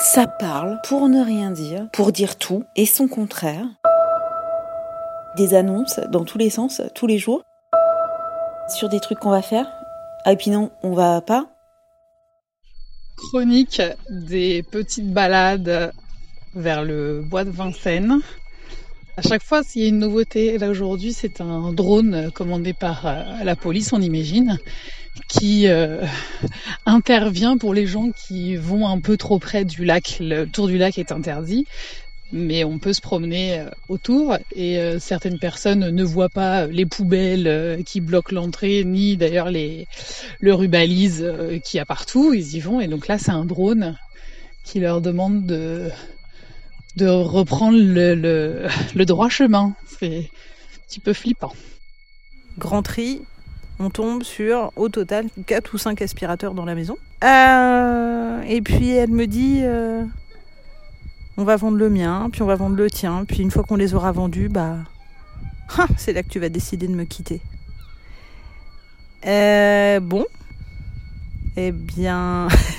Ça parle pour ne rien dire, pour dire tout et son contraire. Des annonces dans tous les sens, tous les jours, sur des trucs qu'on va faire. Ah, et puis non, on va pas. Chronique des petites balades vers le bois de Vincennes. À chaque fois, s'il y a une nouveauté, là aujourd'hui, c'est un drone commandé par euh, la police, on imagine, qui euh, intervient pour les gens qui vont un peu trop près du lac. Le tour du lac est interdit, mais on peut se promener euh, autour et certaines personnes ne voient pas les poubelles qui bloquent l'entrée, ni d'ailleurs les le rubalise qui a partout. Ils y vont et donc là, c'est un drone qui leur demande de de reprendre le, droit chemin. C'est un petit peu flippant. Grand tri, on tombe sur au total 4 ou 5 aspirateurs dans la maison. Euh, et puis elle me dit euh, on va vendre le mien, puis on va vendre le tien, puis une fois qu'on les aura vendus, bah hein, c'est là que tu vas décider de me quitter. Euh, bon, eh bien.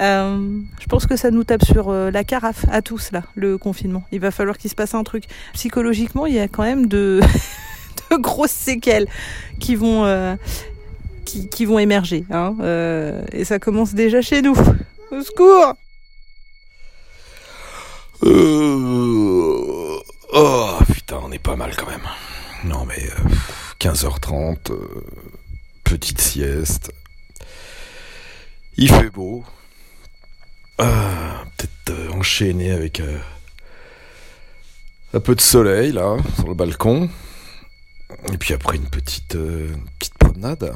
Euh, je pense que ça nous tape sur euh, la carafe à tous là, le confinement. Il va falloir qu'il se passe un truc. Psychologiquement, il y a quand même de, de grosses séquelles qui vont euh, qui, qui, vont émerger. Hein. et ça commence déjà chez nous. Au secours Oh putain, on est pas mal quand même. Non mais 15h30, petite sieste. Il fait beau, ah, peut-être euh, enchaîner avec euh, un peu de soleil là sur le balcon. Et puis après une petite, euh, petite promenade.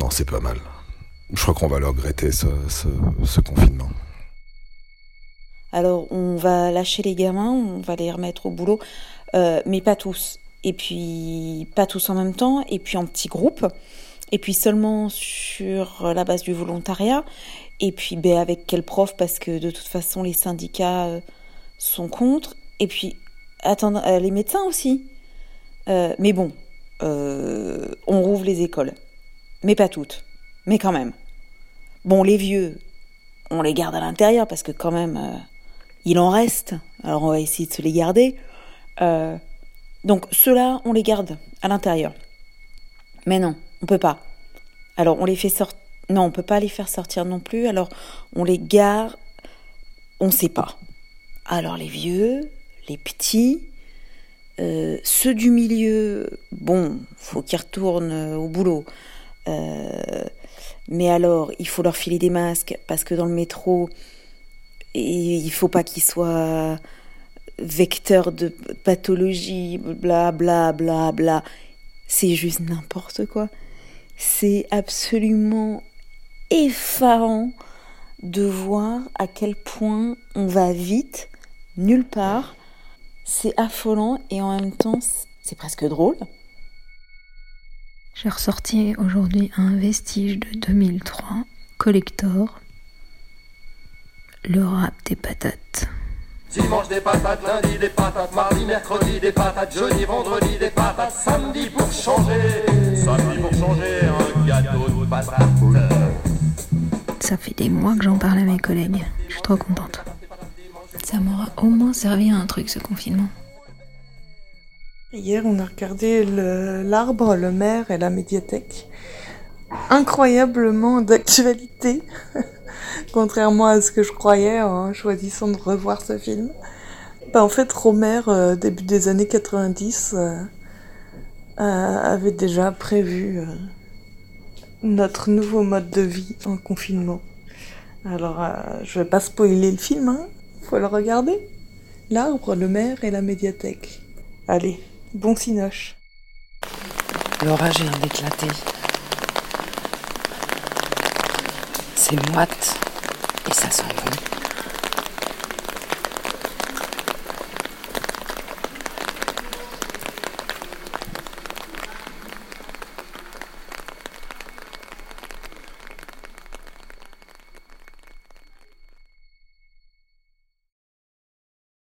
Non, c'est pas mal. Je crois qu'on va le regretter ce, ce, confinement. Alors on va lâcher les gamins, on va les remettre au boulot, mais pas tous. Et puis pas tous en même temps, et puis en petits groupes et puis seulement sur la base du volontariat, et puis ben, avec quel prof, parce que de toute façon les syndicats euh, sont contre, et puis attends, euh, les médecins aussi. Euh, mais bon, on rouvre les écoles, mais pas toutes, mais quand même. Bon, les vieux, on les garde à l'intérieur, parce que quand même, il en reste, alors on va essayer de se les garder. donc ceux-là, on les garde à l'intérieur. Mais non, on peut pas. Alors on les fait sortir. Non, on peut pas les faire sortir non plus. Alors on les gare. On sait pas. Alors les vieux, les petits, euh, ceux du milieu, bon, faut qu'ils retournent au boulot. Euh, mais alors, il faut leur filer des masques parce que dans le métro, il faut pas qu'ils soient vecteurs de pathologie, bla bla bla bla. C'est juste n'importe quoi. C'est absolument effarant de voir à quel point on va vite, nulle part. C'est affolant et en même temps, c'est presque drôle. J'ai ressorti aujourd'hui un vestige de 2003, collector, le rap des patates. Dimanche des patates, lundi des patates, mardi, mercredi des patates, jeudi, vendredi des patates, samedi pour changer, samedi pour changer, un gâteau de patates. Ça fait des mois que j'en parle à mes collègues, je suis trop contente. Ça m'aura au moins servi à un truc ce confinement. Hier, on a regardé l'arbre, le, le maire et la médiathèque. Incroyablement d'actualité. contrairement à ce que je croyais en choisissant de revoir ce film. Bah, en fait, Romer, euh, début des années 90, euh, euh, avait déjà prévu notre nouveau mode de vie en confinement. Alors, je vais pas spoiler le film, hein faut le regarder. L'arbre, le maire et la médiathèque. Allez, bon cinoche. L'orage vient d'éclater. C'est moite et ça sent bon.